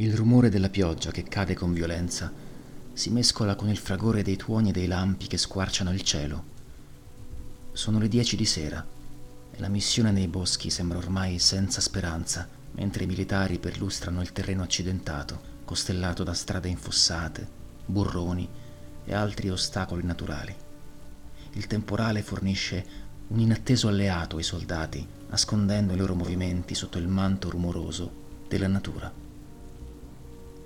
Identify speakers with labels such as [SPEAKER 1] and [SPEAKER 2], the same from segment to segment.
[SPEAKER 1] Il rumore della pioggia che cade con violenza si mescola con il fragore dei tuoni e dei lampi che squarciano il cielo. Sono le dieci di sera e la missione nei boschi sembra ormai senza speranza, mentre i militari perlustrano il terreno accidentato, costellato da strade infossate, burroni e altri ostacoli naturali. Il temporale fornisce un inatteso alleato ai soldati, nascondendo i loro movimenti sotto il manto rumoroso della natura.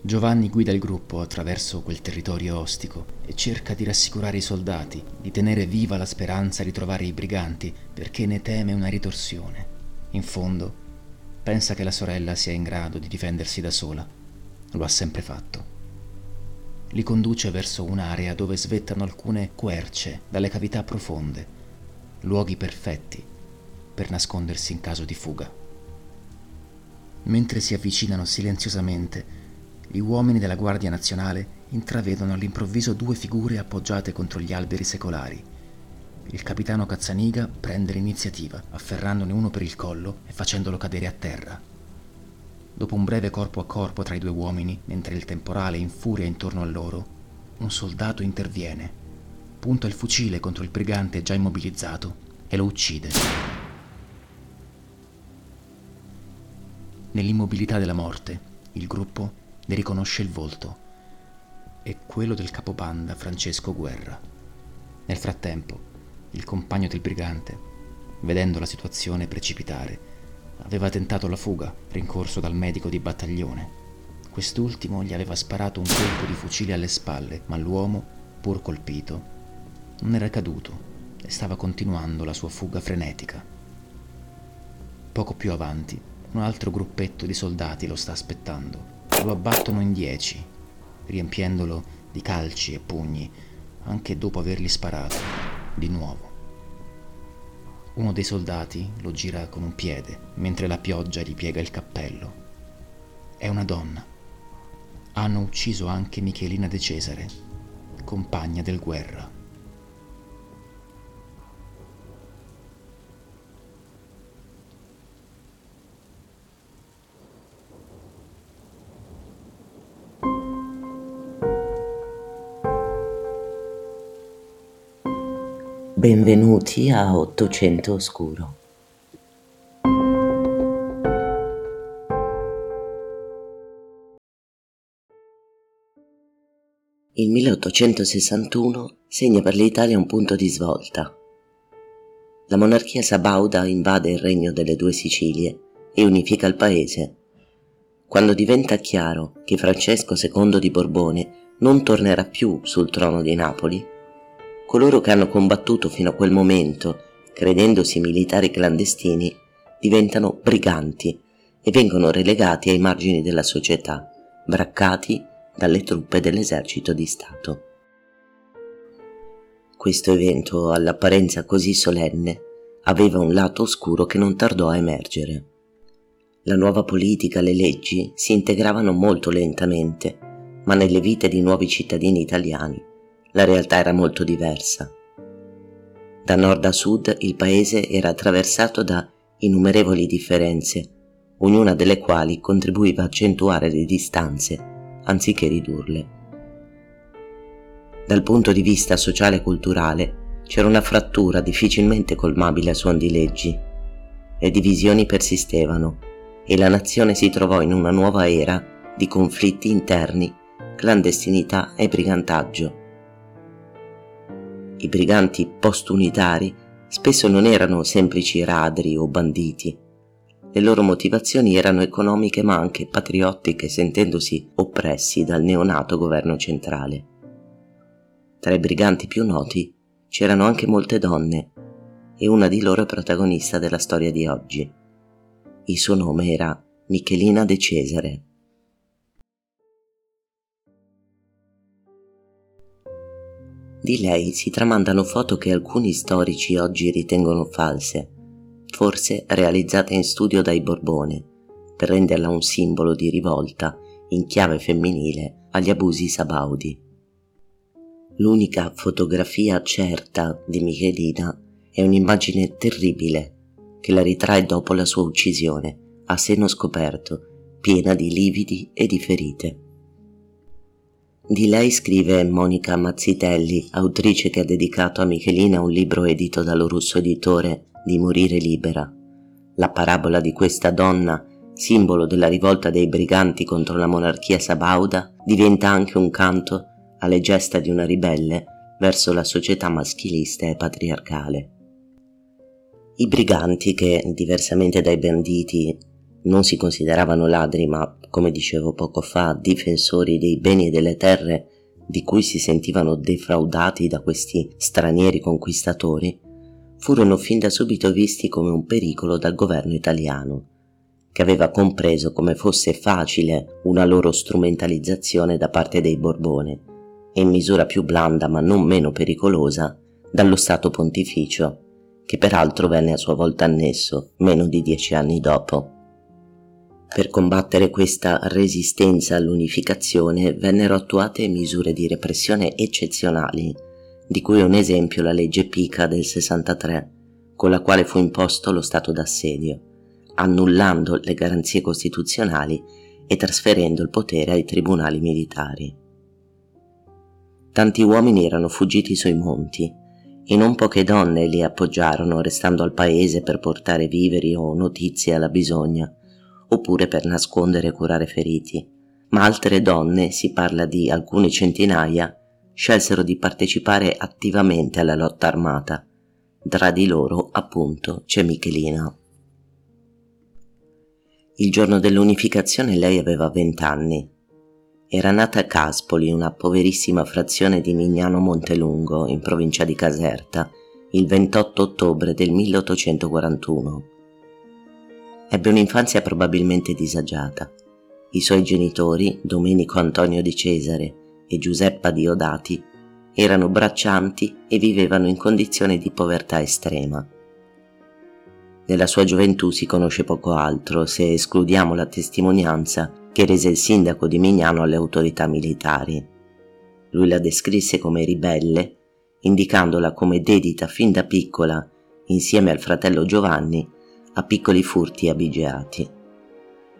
[SPEAKER 1] Giovanni guida il gruppo attraverso quel territorio ostico e cerca di rassicurare i soldati, di tenere viva la speranza di trovare i briganti, perché ne teme una ritorsione. In fondo, pensa che la sorella sia in grado di difendersi da sola. Lo ha sempre fatto. Li conduce verso un'area dove svettano alcune querce dalle cavità profonde, luoghi perfetti per nascondersi in caso di fuga. Mentre si avvicinano silenziosamente, gli uomini della Guardia Nazionale intravedono all'improvviso due figure appoggiate contro gli alberi secolari. Il capitano Cazzaniga prende l'iniziativa, afferrandone uno per il collo e facendolo cadere a terra. Dopo un breve corpo a corpo tra i due uomini, mentre il temporale infuria intorno a loro, un soldato interviene, punta il fucile contro il brigante già immobilizzato e lo uccide. Nell'immobilità della morte, il gruppo ne riconosce il volto. È quello del capobanda Francesco Guerra. Nel frattempo, il compagno del brigante, vedendo la situazione precipitare, aveva tentato la fuga, rincorso dal medico di battaglione. Quest'ultimo gli aveva sparato un colpo di fucile alle spalle, ma l'uomo, pur colpito, non era caduto e stava continuando la sua fuga frenetica. Poco più avanti, un altro gruppetto di soldati lo sta aspettando lo abbattono in dieci, riempiendolo di calci e pugni, anche dopo avergli sparato, di nuovo. Uno dei soldati lo gira con un piede, mentre la pioggia gli piega il cappello. È una donna. Hanno ucciso anche Michelina De Cesare, compagna del guerra.
[SPEAKER 2] Benvenuti a Ottocento Oscuro. Il 1861 segna per l'Italia un punto di svolta. La monarchia sabauda invade il regno delle due Sicilie e unifica il paese. Quando diventa chiaro che Francesco II di Borbone non tornerà più sul trono di Napoli, coloro che hanno combattuto fino a quel momento, credendosi militari clandestini, diventano briganti e vengono relegati ai margini della società, braccati dalle truppe dell'esercito di Stato. Questo evento, all'apparenza così solenne, aveva un lato oscuro che non tardò a emergere. La nuova politica, le leggi si integravano molto lentamente, ma nelle vite di nuovi cittadini italiani la realtà era molto diversa. Da nord a sud il paese era attraversato da innumerevoli differenze, ognuna delle quali contribuiva a accentuare le distanze anziché ridurle. Dal punto di vista sociale e culturale c'era una frattura difficilmente colmabile a suon di leggi. Le divisioni persistevano e la nazione si trovò in una nuova era di conflitti interni, clandestinità e brigantaggio i briganti post-unitari spesso non erano semplici radri o banditi. Le loro motivazioni erano economiche ma anche patriottiche, sentendosi oppressi dal neonato governo centrale. Tra i briganti più noti c'erano anche molte donne e una di loro è protagonista della storia di oggi. Il suo nome era Michelina De Cesare. Di lei si tramandano foto che alcuni storici oggi ritengono false, forse realizzate in studio dai Borbone, per renderla un simbolo di rivolta in chiave femminile agli abusi sabaudi. L'unica fotografia certa di Michelina è un'immagine terribile che la ritrae dopo la sua uccisione a seno scoperto piena di lividi e di ferite. Di lei scrive Monica Mazzitelli, autrice che ha dedicato a Michelina un libro edito dallo russo editore di Morire libera. La parabola di questa donna, simbolo della rivolta dei briganti contro la monarchia sabauda, diventa anche un canto alle gesta di una ribelle verso la società maschilista e patriarcale. I briganti, che diversamente dai banditi non si consideravano ladri, ma, come dicevo poco fa, difensori dei beni e delle terre di cui si sentivano defraudati da questi stranieri conquistatori, furono fin da subito visti come un pericolo dal governo italiano, che aveva compreso come fosse facile una loro strumentalizzazione da parte dei Borbone e in misura più blanda ma non meno pericolosa dallo Stato Pontificio, che peraltro venne a sua volta annesso meno di dieci anni dopo. Per combattere questa resistenza all'unificazione vennero attuate misure di repressione eccezionali, di cui un esempio la legge Pica del 63, con la quale fu imposto lo stato d'assedio, annullando le garanzie costituzionali e trasferendo il potere ai tribunali militari. Tanti uomini erano fuggiti sui monti e non poche donne li appoggiarono restando al paese per portare viveri o notizie alla bisogna oppure per nascondere e curare feriti, ma altre donne, si parla di alcune centinaia, scelsero di partecipare attivamente alla lotta armata. Tra di loro, appunto, c'è Michelina. Il giorno dell'unificazione lei aveva vent'anni. Era nata a Caspoli, una poverissima frazione di Mignano Montelungo, in provincia di Caserta, il 28 ottobre del 1841 Ebbe un'infanzia probabilmente disagiata. I suoi genitori, Domenico Antonio di Cesare e Giuseppa Diodati, erano braccianti e vivevano in condizioni di povertà estrema. Nella sua gioventù si conosce poco altro se escludiamo la testimonianza che rese il sindaco di Mignano alle autorità militari. Lui la descrisse come ribelle, indicandola come dedita fin da piccola, insieme al fratello Giovanni, a piccoli furti abigeati.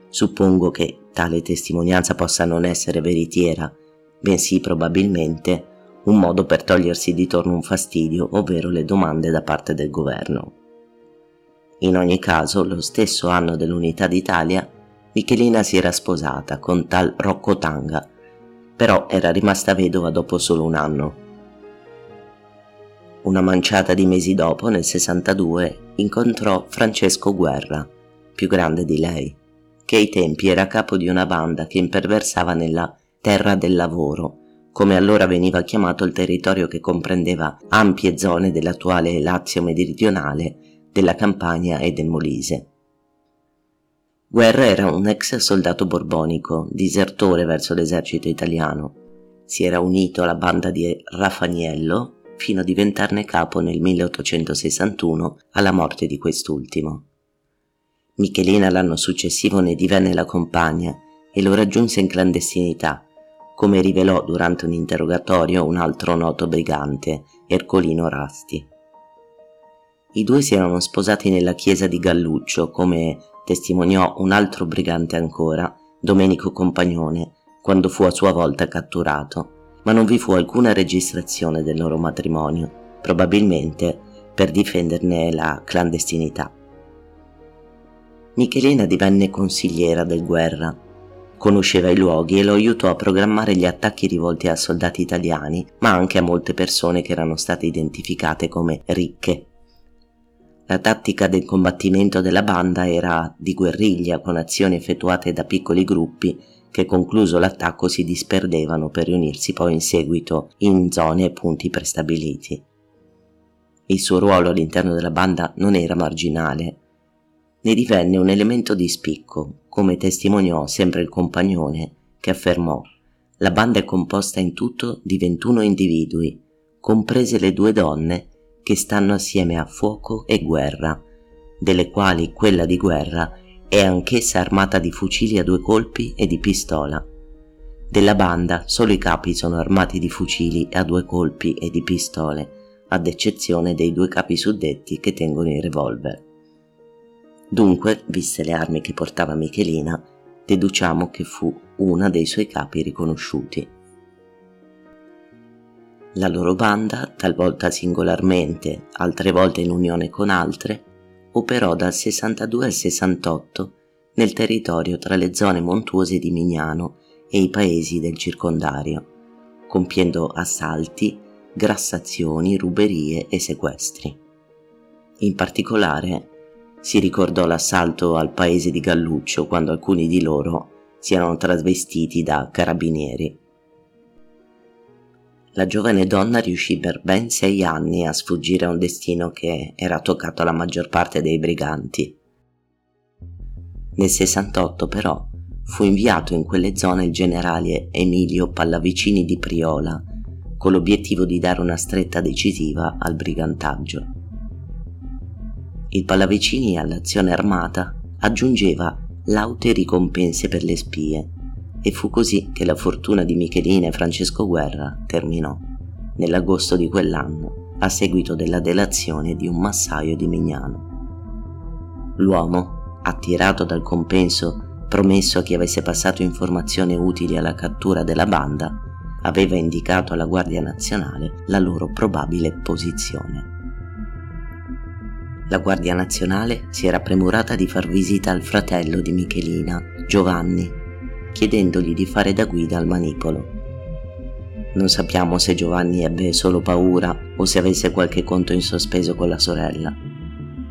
[SPEAKER 2] Suppongo che tale testimonianza possa non essere veritiera, bensì probabilmente un modo per togliersi di torno un fastidio, ovvero le domande da parte del governo. In ogni caso, lo stesso anno dell'Unità d'Italia, Michelina si era sposata con tal Rocco Tanga, però era rimasta vedova dopo solo un anno una manciata di mesi dopo, nel 62, incontrò Francesco Guerra, più grande di lei, che ai tempi era capo di una banda che imperversava nella terra del lavoro, come allora veniva chiamato il territorio che comprendeva ampie zone dell'attuale Lazio meridionale, della Campania e del Molise. Guerra era un ex soldato borbonico, disertore verso l'esercito italiano. Si era unito alla banda di Rafaniello, fino a diventarne capo nel 1861 alla morte di quest'ultimo. Michelina l'anno successivo ne divenne la compagna e lo raggiunse in clandestinità, come rivelò durante un interrogatorio un altro noto brigante, Ercolino Rasti. I due si erano sposati nella chiesa di Galluccio, come testimoniò un altro brigante ancora, Domenico Compagnone, quando fu a sua volta catturato ma non vi fu alcuna registrazione del loro matrimonio, probabilmente per difenderne la clandestinità. Michelina divenne consigliera del guerra, conosceva i luoghi e lo aiutò a programmare gli attacchi rivolti a soldati italiani, ma anche a molte persone che erano state identificate come ricche. La tattica del combattimento della banda era di guerriglia con azioni effettuate da piccoli gruppi che concluso l'attacco si disperdevano per riunirsi poi in seguito in zone e punti prestabiliti. Il suo ruolo all'interno della banda non era marginale, ne divenne un elemento di spicco, come testimoniò sempre il compagnone, che affermò la banda è composta in tutto di 21 individui, comprese le due donne che stanno assieme a fuoco e guerra, delle quali quella di guerra è anch'essa armata di fucili a due colpi e di pistola. Della banda solo i capi sono armati di fucili a due colpi e di pistole, ad eccezione dei due capi suddetti che tengono i revolver. Dunque, viste le armi che portava Michelina, deduciamo che fu una dei suoi capi riconosciuti. La loro banda, talvolta singolarmente, altre volte in unione con altre, operò dal 62 al 68 nel territorio tra le zone montuose di Mignano e i paesi del circondario, compiendo assalti, grassazioni, ruberie e sequestri. In particolare si ricordò l'assalto al paese di Galluccio quando alcuni di loro si erano trasvestiti da carabinieri. La giovane donna riuscì per ben sei anni a sfuggire a un destino che era toccato alla maggior parte dei briganti. Nel 68 però fu inviato in quelle zone il generale Emilio Pallavicini di Priola con l'obiettivo di dare una stretta decisiva al brigantaggio. Il Pallavicini all'azione armata aggiungeva laute ricompense per le spie e fu così che la fortuna di Michelina e Francesco Guerra terminò, nell'agosto di quell'anno, a seguito della delazione di un massaio di Mignano. L'uomo, attirato dal compenso promesso a chi avesse passato informazioni utili alla cattura della banda, aveva indicato alla Guardia Nazionale la loro probabile posizione. La Guardia Nazionale si era premurata di far visita al fratello di Michelina, Giovanni, chiedendogli di fare da guida al manipolo. Non sappiamo se Giovanni ebbe solo paura o se avesse qualche conto in sospeso con la sorella.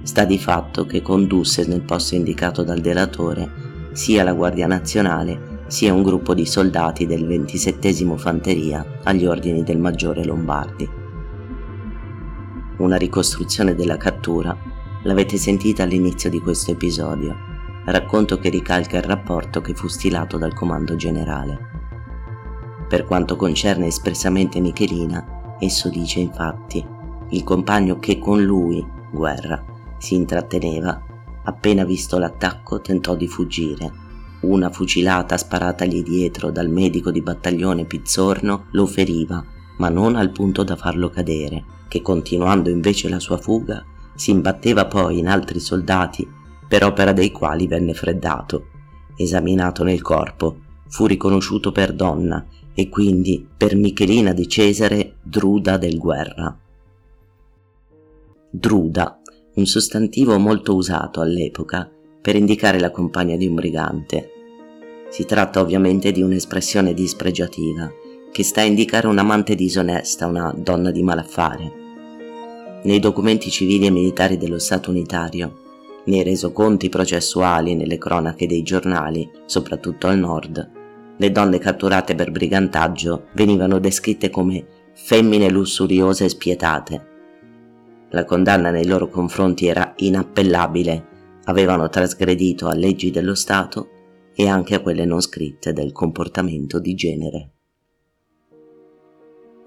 [SPEAKER 2] Sta di fatto che condusse nel posto indicato dal delatore sia la Guardia Nazionale sia un gruppo di soldati del 27 Fanteria agli ordini del maggiore Lombardi. Una ricostruzione della cattura l'avete sentita all'inizio di questo episodio, racconto che ricalca il rapporto che fu stilato dal comando generale. Per quanto concerne espressamente Michelina, esso dice infatti, il compagno che con lui, guerra, si intratteneva, appena visto l'attacco tentò di fuggire una fucilata sparatagli dietro dal medico di battaglione Pizzorno lo feriva, ma non al punto da farlo cadere, che continuando invece la sua fuga si imbatteva poi in altri soldati, per opera dei quali venne freddato. Esaminato nel corpo, fu riconosciuto per donna e quindi per Michelina di Cesare Druda del Guerra. Druda, un sostantivo molto usato all'epoca per indicare la compagna di un brigante. Si tratta ovviamente di un'espressione dispregiativa che sta a indicare un'amante disonesta, una donna di malaffare. Nei documenti civili e militari dello Stato unitario, nei resoconti processuali nelle cronache dei giornali, soprattutto al nord, le donne catturate per brigantaggio venivano descritte come femmine lussuriose e spietate. La condanna nei loro confronti era inappellabile avevano trasgredito a leggi dello Stato e anche a quelle non scritte del comportamento di genere.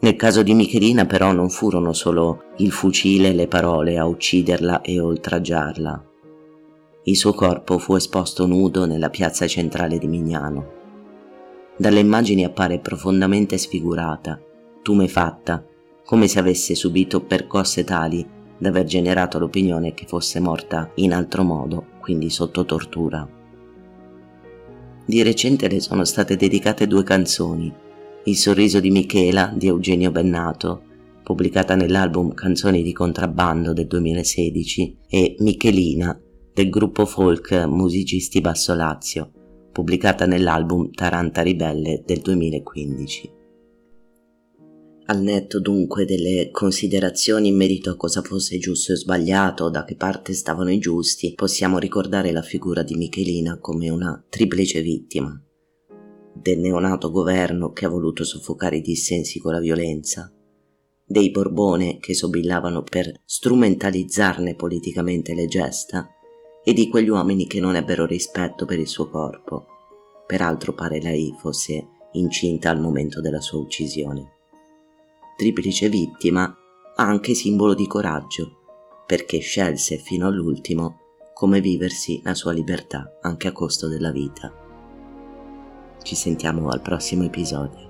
[SPEAKER 2] Nel caso di Michelina però non furono solo il fucile e le parole a ucciderla e oltraggiarla. Il suo corpo fu esposto nudo nella piazza centrale di Mignano. Dalle immagini appare profondamente sfigurata, tumefatta, come se avesse subito percosse tali d'aver generato l'opinione che fosse morta in altro modo, quindi sotto tortura. Di recente le sono state dedicate due canzoni, Il sorriso di Michela di Eugenio Bennato, pubblicata nell'album Canzoni di contrabbando del 2016, e Michelina del gruppo folk Musicisti Basso Lazio, pubblicata nell'album Taranta Ribelle del 2015. Al netto dunque delle considerazioni in merito a cosa fosse giusto e sbagliato, da che parte stavano i giusti, possiamo ricordare la figura di Michelina come una triplice vittima del neonato governo che ha voluto soffocare i dissensi con la violenza, dei Borbone che sobillavano per strumentalizzarne politicamente le gesta e di quegli uomini che non ebbero rispetto per il suo corpo. Peraltro pare lei fosse incinta al momento della sua uccisione triplice vittima, anche simbolo di coraggio, perché scelse fino all'ultimo come viversi la sua libertà anche a costo della vita. Ci sentiamo al prossimo episodio.